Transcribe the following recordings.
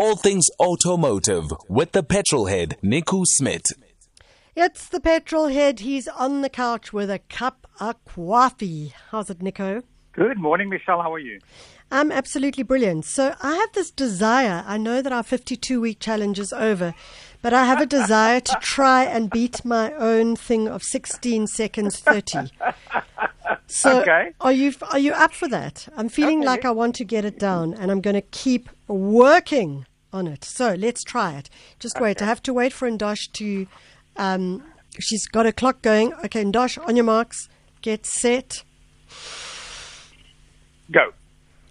All things automotive with the petrol head, Nico Smit. It's the petrol head. He's on the couch with a cup of coffee. How's it, Nico? Good morning, Michelle. How are you? I'm absolutely brilliant. So I have this desire. I know that our 52 week challenge is over, but I have a desire to try and beat my own thing of 16 seconds 30. So Okay. are you are you up for that? I'm feeling Okay. like I want to get it down and I'm going to keep working on it. So let's try it. Just wait. I have to wait for Ndosh to um she's got a clock going. Okay, Ndosh, on your marks, get set. Go.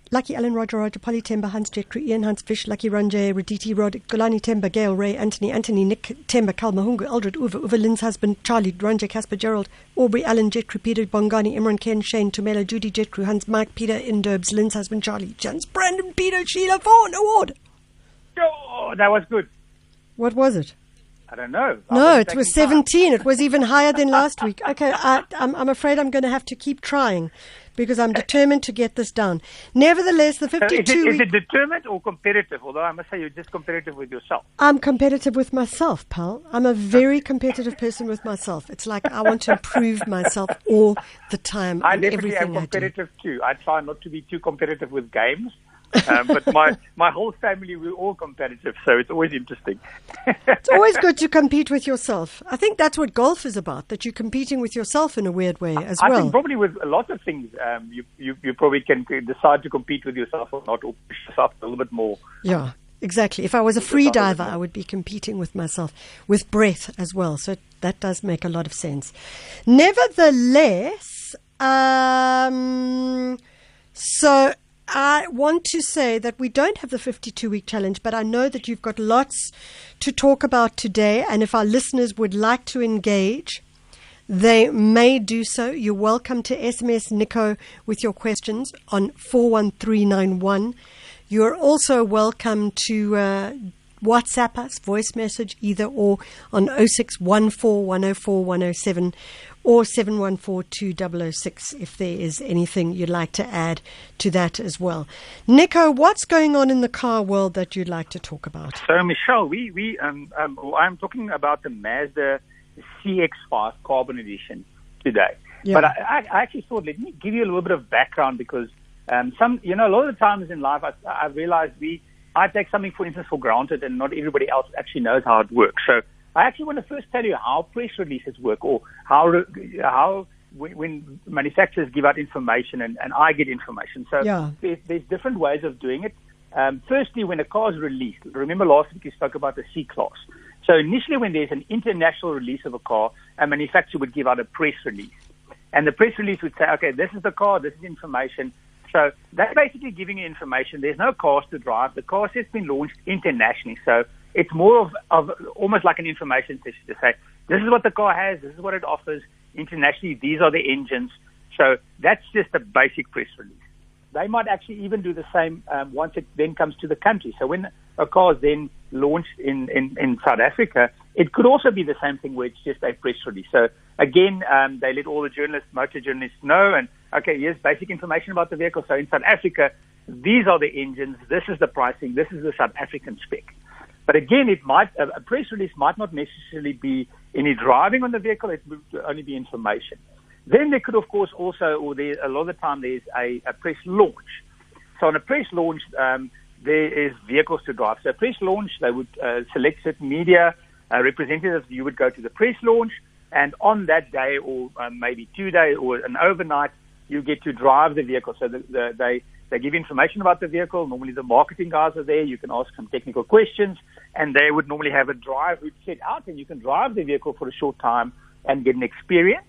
Lucky Allen, Roger, Roger, Polly Themba, Hans Jet, Ian Hans Vish, Lucky Ranjay, Raditi Rod, Xolani Themba, Gail Ray, Anthony, Anthony, Nick Themba, Cal Mahungu, Eldrid, Uwe, Uwe Lyn's husband, Charlie, Ranjay, Casper, Gerald, Aubrey, Alan, Jet, Peter, Bongani, Imran, Ken, Shane, Tumelo, Judy, Jet, Hans, Mike, Peter, Inderbs, Lyn's husband, Charlie, Jens, Brandon, Peter, Sheila, Vaughn, Award. Oh, that was good. What was it? I don't know. I No, it was 17. It was even higher than last week. Okay, I, I'm, I'm afraid I'm going to have to keep trying because I'm determined to get this down. Nevertheless, the So 52 is, it, is it determined or competitive? Although I must say you're just competitive with yourself. I'm competitive with myself, pal. I'm a very competitive person with myself. It's like I want to improve myself all the time I in definitely am everything I competitive too. I try not to be too competitive with games. Um, but my, my whole family, we're all competitive, so it's always interesting. It's always good to compete with yourself. I think that's what golf is about, that you're competing with yourself in a weird way as I well. I think probably with a lot of things, um, you, you, you probably can decide to compete with yourself or not, or push yourself a little bit more. Yeah, exactly. If I was a free It's a little diver, I would be competing with myself, with breath as well. So that does make a lot of sense. Nevertheless, um, so I want to say that we don't have the 52 week challenge, but I know that you've got lots to talk about today. And if our listeners would like to engage, they may do so. You're welcome to SMS Nico with your questions on 41391. You're also welcome to uh, WhatsApp us, voice message either or on 0614104107 or 714206 if there is anything you'd like to add to that as well. Nico, what's going on in the car world that you'd like to talk about? So, Michelle, we, we um, um, I'm talking about the Mazda CX-5 Carbon Edition today. Yeah. But I, I actually thought, let me give you a little bit of background because um, some, you know, a lot of the times in life, I, I realized we, I take something, for instance, for granted, and not everybody else actually knows how it works. So, I actually want to first tell you how press releases work, or how how when, when manufacturers give out information and, and I get information. So, Yeah. there's, there's different ways of doing it. Um, firstly, when a car is released, remember last week we spoke about the C class. So initially, when there's an international release of a car, a manufacturer would give out a press release, and the press release would say, "Okay, this is the car, this is information." So they're basically giving you information. There's no cars to drive. The car has been launched internationally, so it's more of, of almost like an information session to say, "This is what the car has. This is what it offers internationally. These are the engines." So that's just a basic press release they might actually even do the same um, once it then comes to the country. So when a car is then launched in, in, in South Africa, it could also be the same thing where it's just a press release. So again, um, they let all the journalists, motor journalists know, and okay, here's basic information about the vehicle. So in South Africa, these are the engines, this is the pricing, this is the South African spec. But again, it might a press release might not necessarily be any driving on the vehicle; it would only be information. Then there could, of course, also, or there, a lot of the time, there's a, a press launch. So on a press launch, um, there is vehicles to drive. So a press launch, they would uh, select certain media uh, representatives. You would go to the press launch, and on that day, or um, maybe two days, or an overnight, you get to drive the vehicle. So the, the, they they give information about the vehicle. Normally, the marketing guys are there. You can ask some technical questions, and they would normally have a drive route set out, and you can drive the vehicle for a short time and get an experience.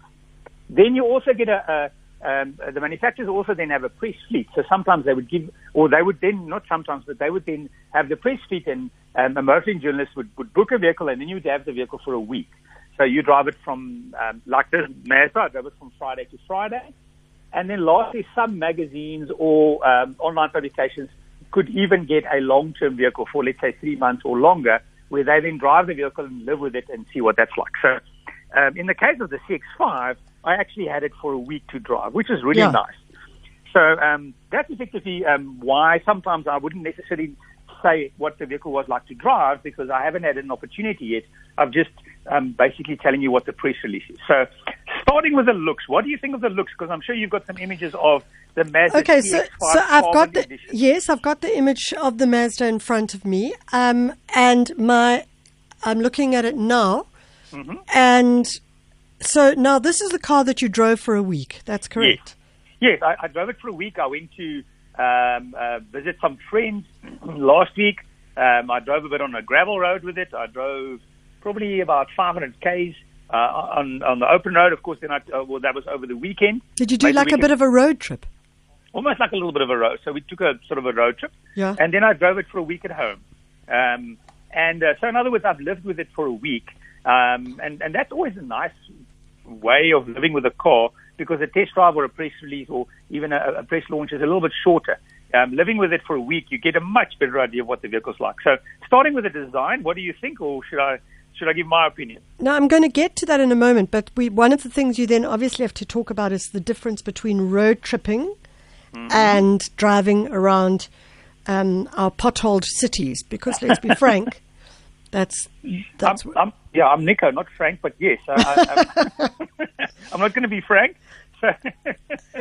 Then you also get a, a um, the manufacturers also then have a press fleet. So sometimes they would give, or they would then, not sometimes, but they would then have the press fleet and um, a motoring journalist would, would book a vehicle and then you'd have the vehicle for a week. So you drive it from, um, like this Mazda, I drove it from Friday to Friday. And then lastly, some magazines or um, online publications could even get a long-term vehicle for, let's say, three months or longer, where they then drive the vehicle and live with it and see what that's like. So um, in the case of the CX5, I actually had it for a week to drive, which is really Yeah. nice. So um, that's effectively um, why sometimes I wouldn't necessarily say what the vehicle was like to drive because I haven't had an opportunity yet. I'm just um, basically telling you what the press release is. So, starting with the looks, what do you think of the looks? Because I'm sure you've got some images of the Mazda Okay, so CX-5 so I've got the Edition. yes, I've got the image of the Mazda in front of me, um, and my I'm looking at it now, Mm-hmm. and so now this is the car that you drove for a week. That's correct. Yes, I, I drove it for a week. I went to um, uh, visit some friends last week. Um, I drove a bit on a gravel road with it. I drove probably about 500 k's uh, on on the open road. Of course, then I uh, well that was over the weekend. Did you do Made like a bit of a road trip? Almost like a little bit of a road. So we took a sort of a road trip, Yeah. and then I drove it for a week at home. Um, and uh, so, in other words, I've lived with it for a week, um, and and that's always a nice way of living with a car because a test drive or a press release or even a, a press launch is a little bit shorter. Um, living with it for a week, you get a much better idea of what the vehicle's like. So, starting with the design, what do you think, or should I should I give my opinion? Now I'm going to get to that in a moment, but we, one of the things you then obviously have to talk about is the difference between road tripping Mm-hmm. and driving around um, our potholed cities. Because let's be frank, that's that's I'm, I'm, yeah, I'm Nico, not Frank, but yes, I, I, I'm, not going to be Frank.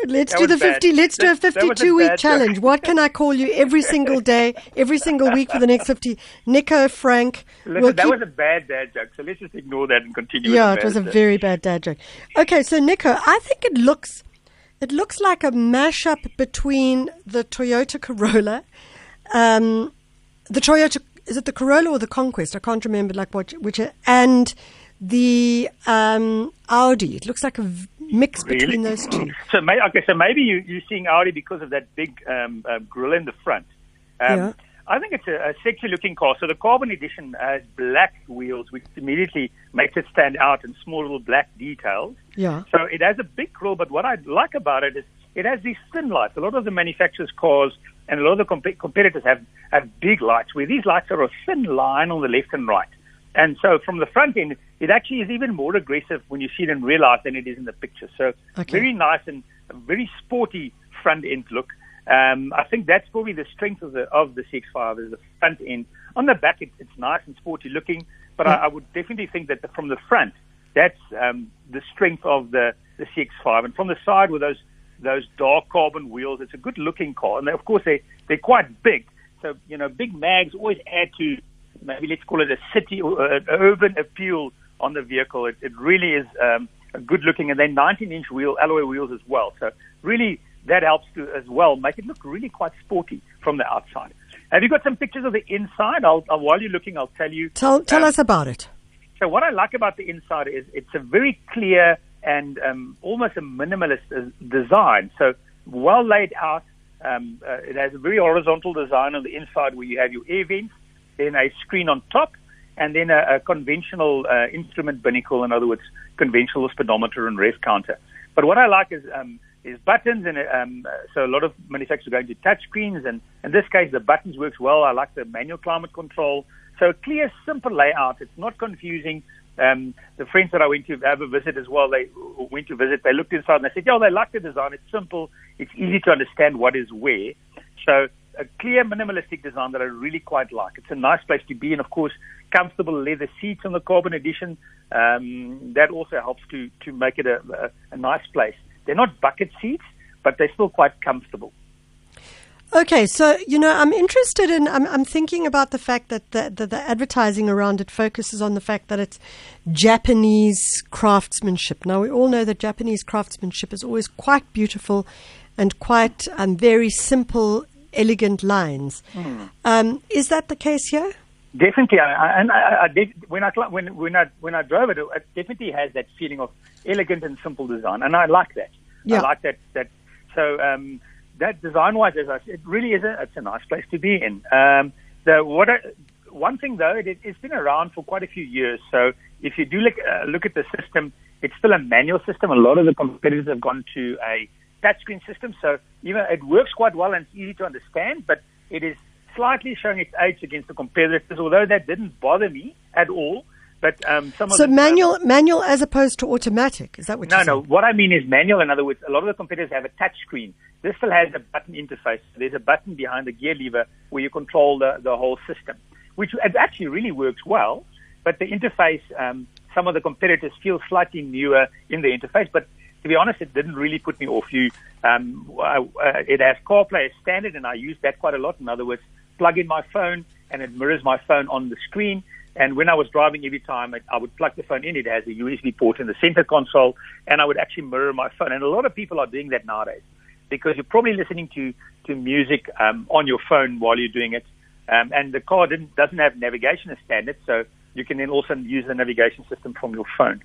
Let's That do the bad. 50. Let's do a That- that was a 52 week bad challenge. What can I call you every single day, every single week for the next 50? Nico, Frank. Listen, we'll that keep- was a bad dad joke, so let's just ignore that and continue. yeah, it was a bad very bad dad joke. Okay, so Nico, I think it looks it looks like a mashup between the Toyota Corolla, um, the Toyota is it the Corolla or the Conquest? I can't remember like what which and the um, Audi. It looks like a v- mix Really? between those two. So, may, okay, so maybe you, you're seeing Audi because of that big um, uh, grill in the front. Um, Yeah. I think it's a, a sexy looking car. So the Carbon Edition has black wheels, which immediately makes it stand out in small little black details. Yeah. So it has a big grill, but what I like about it is it has these thin lights. A lot of the manufacturers' cars and a lot of the comp- competitors have, have big lights, where these lights are a thin line on the left and right. And so from the front end, it actually is even more aggressive when you see it in real life than it is in the picture. So Okay. very nice and very sporty front end look. Um, I think that's probably the strength of the of the CX-5 is the front end. On the back, it, it's nice and sporty looking, but I, I would definitely think that the, from the front, that's um, the strength of the, the CX-5. And from the side with those those dark carbon wheels, it's a good looking car. And they, of course, they they're quite big. So you know, big mags always add to maybe let's call it a city or uh, an urban appeal on the vehicle. It, it really is um, a good looking, and then 19 inch wheel alloy wheels as well. So really, that helps to as well make it look really quite sporty from the outside. Have you got some pictures of the inside? I'll, I'll while you're looking, I'll tell you. Tell tell Um, us about it. so what I like about the inside is it's a very clear and um, almost a minimalist uh, design. So well laid out. Um, uh, it has a very horizontal design on the inside where you have your air vents, then a screen on top, and then a, a conventional uh, instrument binnacle, in other words, conventional speedometer and rev counter. But what I like is um, is buttons, and um, so a lot of manufacturers are going to touch screens, and in this case, the buttons works well. I like the manual climate control. So a clear, simple layout. It's not confusing. Um, the friends that I went to have a visit as well, they went to visit. They looked inside and they said, "Yeah, they like the design. It's simple. It's easy to understand what is where." So a clear, minimalistic design that I really quite like. It's a nice place to be, and of course, comfortable leather seats on the Carbon Edition. Um, that also helps to to make it a, a, a nice place. They're not bucket seats, but they're still quite comfortable. Okay, so you know, I'm interested in. I'm, I'm thinking about the fact that the, the the advertising around it focuses on the fact that it's Japanese craftsmanship. Now we all know that Japanese craftsmanship is always quite beautiful and quite um, very simple, elegant lines. Um, is that the case here? Definitely, I, and I, I did, when I when when I when I drove it, it definitely has that feeling of elegant and simple design, and I like that. Yeah. I like that. That so um, that design-wise, as I said, it really is a it's a nice place to be in. Um, the what I, one thing though, it, it's been around for quite a few years. So if you do look uh, look at the system, it's still a manual system. A lot of the competitors have gone to a touchscreen system, so even it works quite well and it's easy to understand, but it is slightly showing its age against the competitors, although that didn't bother me at all. But um, some of So the, manual, manual as opposed to automatic. Is that what No, no. What I mean is manual. In other words, a lot of the competitors have a touch screen. This still has a button interface. There's a button behind the gear lever where you control the, the whole system, which actually really works well. But the interface, um, some of the competitors feel slightly newer in the interface. But to be honest, it didn't really put me off. You, um, uh, uh, it has CarPlay as standard, and I use that quite a lot. In other words, plug in my phone, and it mirrors my phone on the screen. And when I was driving, every time I, I would plug the phone in, it has a USB port in the center console, and I would actually mirror my phone. And a lot of people are doing that nowadays because you're probably listening to to music um, on your phone while you're doing it. Um, and the car didn't, doesn't have navigation as standard, so you can then also use the navigation system from your phone.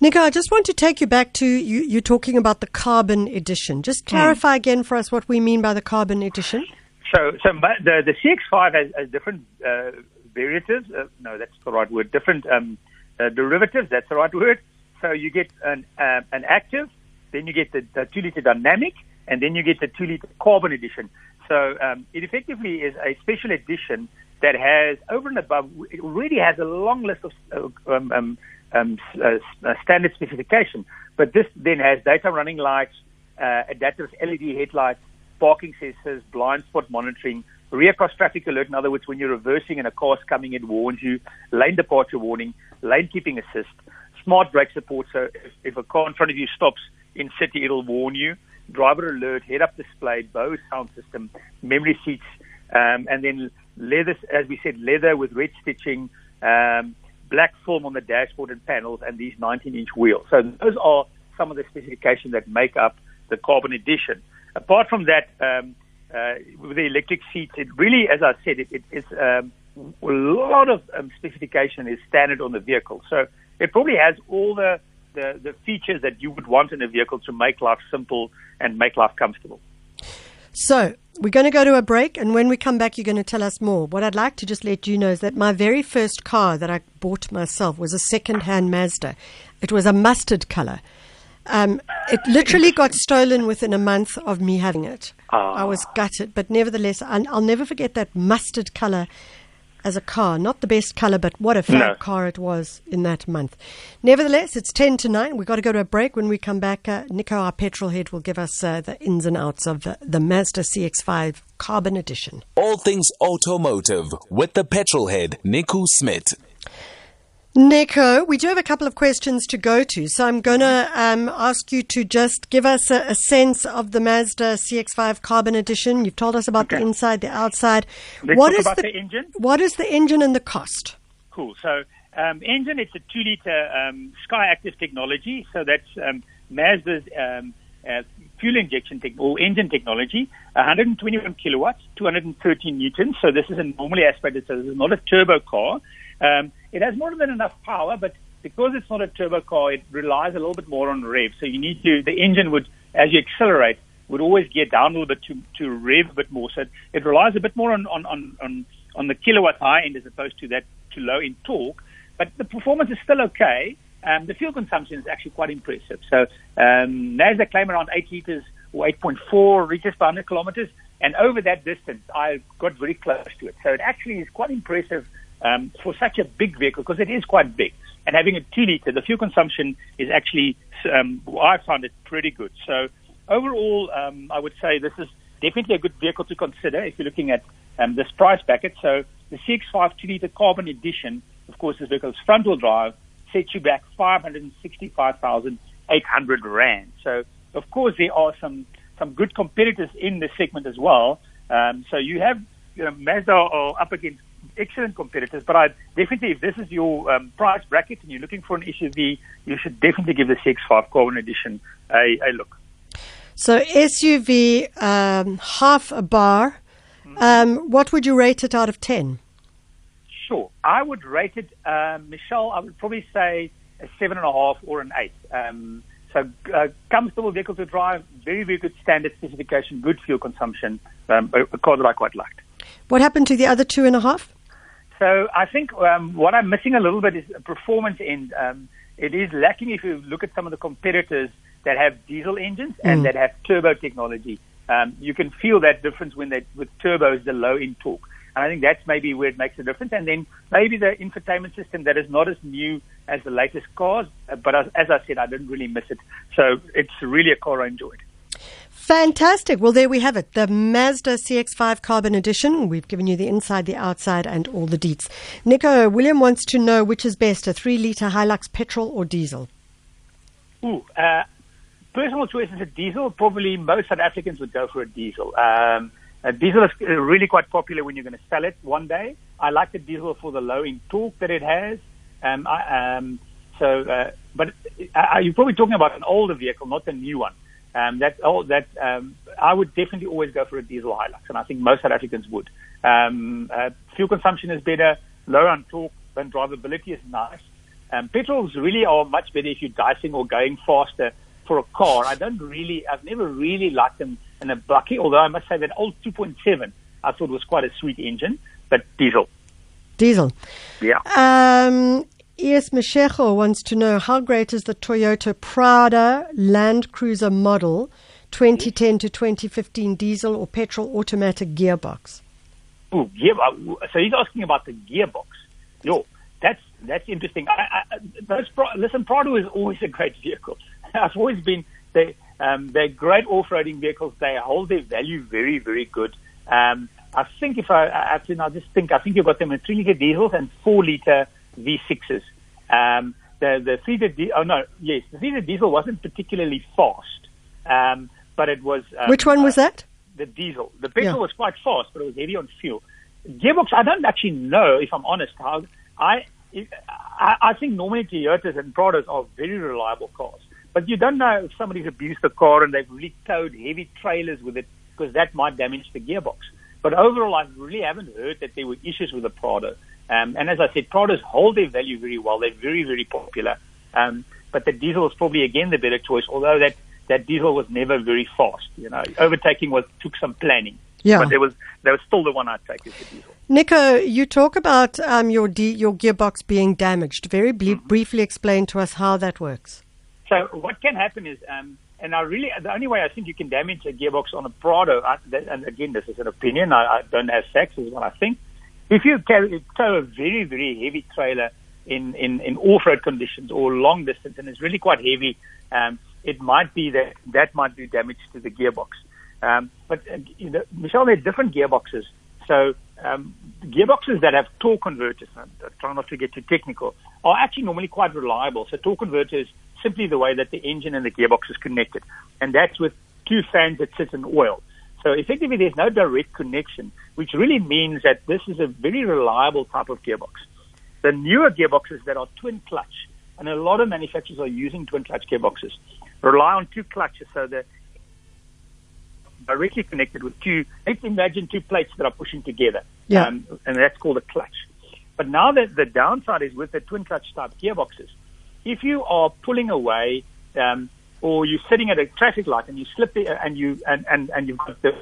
Nico, I just want to take you back to you, you're talking about the carbon edition. Just clarify again for us what we mean by the carbon edition. So, so the the CX5 has, has different uh. Uh, no, that's the right word. Different um, uh, derivatives. That's the right word. So you get an uh, an active, then you get the, the two liter dynamic, and then you get the two liter carbon edition. So um, it effectively is a special edition that has over and above. It really has a long list of uh, um, um, um, uh, uh, standard specification. But this then has daytime running lights, uh, adaptive LED headlights, parking sensors, blind spot monitoring, rear cross traffic alert. In other words, when you're reversing and a car's coming, it warns you. Lane departure warning, lane keeping assist, smart brake support. So if, if a car in front of you stops in city, it'll warn you. Driver alert, head-up display, Bose sound system, memory seats, um, and then leather, as we said, leather with red stitching, um, black film on the dashboard and panels, and these 19-inch wheels. So those are some of the specifications that make up the carbon edition. Apart from that, um, uh, with the electric seats, it really, as I said, it, it, it's um, a lot of um, specification is standard on the vehicle. So it probably has all the, the, the features that you would want in a vehicle to make life simple and make life comfortable. So we're going to go to a break, and when we come back, you're going to tell us more. What I'd like to just let you know is that my very first car that I bought myself was a second-hand Mazda. It was a mustard color. Um, it literally got stolen within a month of me having it. I was gutted, but nevertheless, I- I'll never forget that mustard color as a car. Not the best color, but what a fab No. car it was in that month. Nevertheless, it's 10 to 9. We've got to go to a break. When we come back, uh, Nico, our petrol head, will give us uh, the ins and outs of the, the Mazda CX5 Carbon Edition. All things automotive with the petrol head, Nico Smit. Nico, we do have a couple of questions to go to, so I'm going to um, ask you to just give us a, a sense of the Mazda CX-5 Carbon Edition. You've told us about the inside, the outside. Let's What talk is about the engine. What is the engine and the cost? Cool. So um, engine, it's a two-liter um, Skyactiv technology. So that's um, Mazda's um, uh, fuel injection tech- or engine technology. 121 kilowatts, 213 newtons. So this is a normally aspirated. So this is not a turbo car. Um, it has more than enough power, but because it's not a turbo car, it relies a little bit more on rev. So you need to. The engine would, as you accelerate, would always gear down a little bit to to rev a bit more. So it, relies a bit more on on on on, the kilowatt high end as opposed to that to low in torque. But the performance is still okay. Um, the fuel consumption is actually quite impressive. So um, Mazda claim around 8 liters or 8.4 liters per 100 kilometers. And over that distance, I got very close to it. So it actually is quite impressive um, for such a big vehicle because it is quite big. And having a 2 liter, the fuel consumption is actually, um, I found it pretty good. So overall, um, I would say this is definitely a good vehicle to consider if you're looking at um, this price bracket. So the CX5 2 liter carbon edition, of course, this vehicle is front wheel drive, sets you back 565,800 Rand. So, of course, there are some, some good competitors in this segment as well. Um, so you have, you know, Mazda are up against excellent competitors, but I definitely, if this is your um, price bracket and you're looking for an SUV, you should definitely give the CX5 Carbon Edition a, a look. So SUV, um, half a bar. Um, what would you rate it out of 10? Sure. I would rate it, um, Michelle, I would probably say a seven and a half or an eight. Um, so uh, comfortable vehicle to drive, very, very good standard specification, good fuel consumption, um, a car that I quite liked. What happened to the other two and a half? So I think um, what I'm missing a little bit is a performance end. Um, it is lacking if you look at some of the competitors that have diesel engines and that have turbo technology. Um, you can feel that difference when they with turbos, the low in torque. And I think that's maybe where it makes a difference. And then maybe the infotainment system that is not as new as the latest cars, uh, but as, as I said, I didn't really miss it. So it's really a car I enjoyed. Fantastic. Well, there we have it. The Mazda CX5 Carbon Edition. We've given you the inside, the outside, and all the deets. Nico, William wants to know which is best, a 3 litre Hilux petrol or diesel? Ooh, uh, personal choice is a diesel. Probably most South Africans would go for a diesel. Um, a diesel is really quite popular when you're going to sell it one day. I like the diesel for the low in torque that it has. Um, I, um, so, uh, but uh, you're probably talking about an older vehicle, not a new one. Um, that oh, that um, I would definitely always go for a diesel Hilux, and I think most South Africans would. Um, uh, fuel consumption is better, lower on torque, and drivability is nice. Um, petrols really are much better if you're dicing or going faster for a car. I don't really, I've never really liked them in a bucket, although I must say that old 2.7 I thought was quite a sweet engine, but diesel. Diesel. Yeah. Um, ES Meshego wants to know how great is the Toyota Prado Land Cruiser model 2010 to 2015 diesel or petrol automatic gearbox? Ooh, gear, so he's asking about the gearbox. Yo, that's that's interesting. I, I, those, listen, Prado is always a great vehicle. I've always been they um, they're great off-roading vehicles. They hold their value very very good. Um, I think if I actually now just think I think you've got them in three liter diesels and four liter V6s. Um, the the three liter di- oh no yes the three liter diesel wasn't particularly fast, um, but it was. Um, Which one was that? The diesel. The petrol Yeah. was quite fast, but it was heavy on fuel. Gearbox. I don't actually know if I'm honest how I. I, I think normally Toyotas and Prados are very reliable cars. But you don't know if somebody's abused the car and they've really towed heavy trailers with it because that might damage the gearbox. But overall, I really haven't heard that there were issues with the Prado. Um, and as I said, Prados hold their value very well. They're very, very popular. Um, but the diesel is probably again the better choice, although that, that diesel was never very fast. You know, overtaking was took some planning. Yeah. But there was there was still the one I'd take is the diesel. Nico, you talk about um, your de- your gearbox being damaged. Very ble- briefly explain to us how that works. So what can happen is, um, and I really, the only way I think you can damage a gearbox on a Prado, I, that, and again, this is an opinion, I, I don't have facts, is what I think. If you carry, tow a very, very heavy trailer in, in, in off-road conditions or long distance, and it's really quite heavy, um, it might be that that might do damage to the gearbox. Um, but uh, you know, Michelle, there are different gearboxes. So um, gearboxes that have torque converters, and I try not to get too technical, are actually normally quite reliable. So torque converter is simply the way that the engine and the gearbox is connected, and that's with two fans that sit in oil. So effectively, there's no direct connection, which really means that this is a very reliable type of gearbox. The newer gearboxes that are twin clutch, and a lot of manufacturers are using twin clutch gearboxes, rely on two clutches, so they're directly connected with two. Let's imagine two plates that are pushing together, Yeah. um, and that's called a clutch. But now that the downside is with the twin clutch type gearboxes, if you are pulling away, um, or you're sitting at a traffic light and you slip the, and you and, and, and you've got the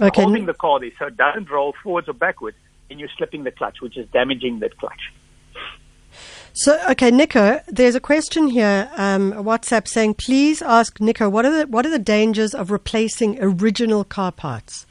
Okay. holding the car there so it doesn't roll forwards or backwards, and you're slipping the clutch, which is damaging that clutch. So, okay, Nico, there's a question here, um, WhatsApp saying, please ask Nico, what are the what are the dangers of replacing original car parts?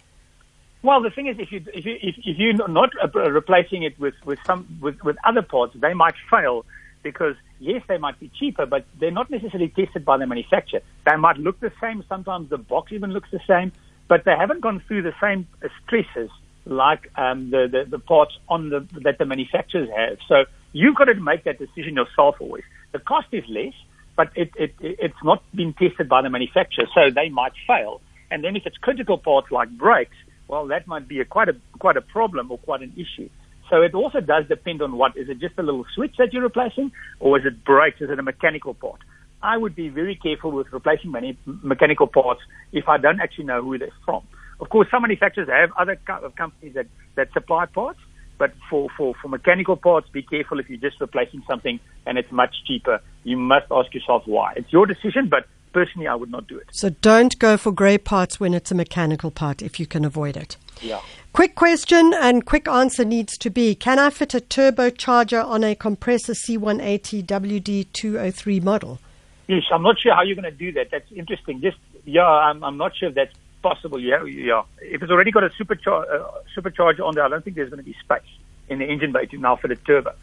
Well, the thing is, if you if you if, if you're not uh, replacing it with with some with, with other parts, they might fail because yes, they might be cheaper, but they're not necessarily tested by the manufacturer. They might look the same. Sometimes the box even looks the same, but they haven't gone through the same uh, stresses like um, the, the the parts on the that the manufacturers have. So you've got to make that decision yourself always. The cost is less, but it, it it's not been tested by the manufacturer, so they might fail. And then if it's critical parts like brakes, well, that might be a quite a quite a problem or quite an issue. So it also does depend on what is it just a little switch that you're replacing, or is it brakes? Is it a mechanical part? I would be very careful with replacing many mechanical parts if I don't actually know who they're from. Of course, some manufacturers have other co- companies that, that supply parts, but for, for, for mechanical parts, be careful if you're just replacing something and it's much cheaper. You must ask yourself why. It's your decision, but personally, I would not do it. So don't go for grey parts when it's a mechanical part if you can avoid it. Yeah. Quick question and quick answer needs to be Can I fit a turbocharger on a compressor C180 WD203 model? Yes, I'm not sure how you're going to do that. That's interesting. Just yeah, I'm, I'm not sure if that's possible. Yeah, yeah. If it's already got a superchar- uh, supercharger on there, I don't think there's going to be space in the engine bay to now fit a turbo.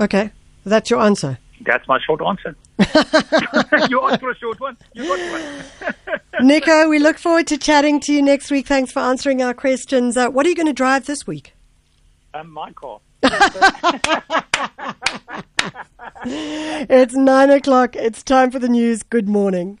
Okay, that's your answer. That's my short answer. you asked for a short one. You got one. Nico, we look forward to chatting to you next week. Thanks for answering our questions. Uh, what are you going to drive this week? Um, my car. It's nine o'clock. It's time for the news. Good morning.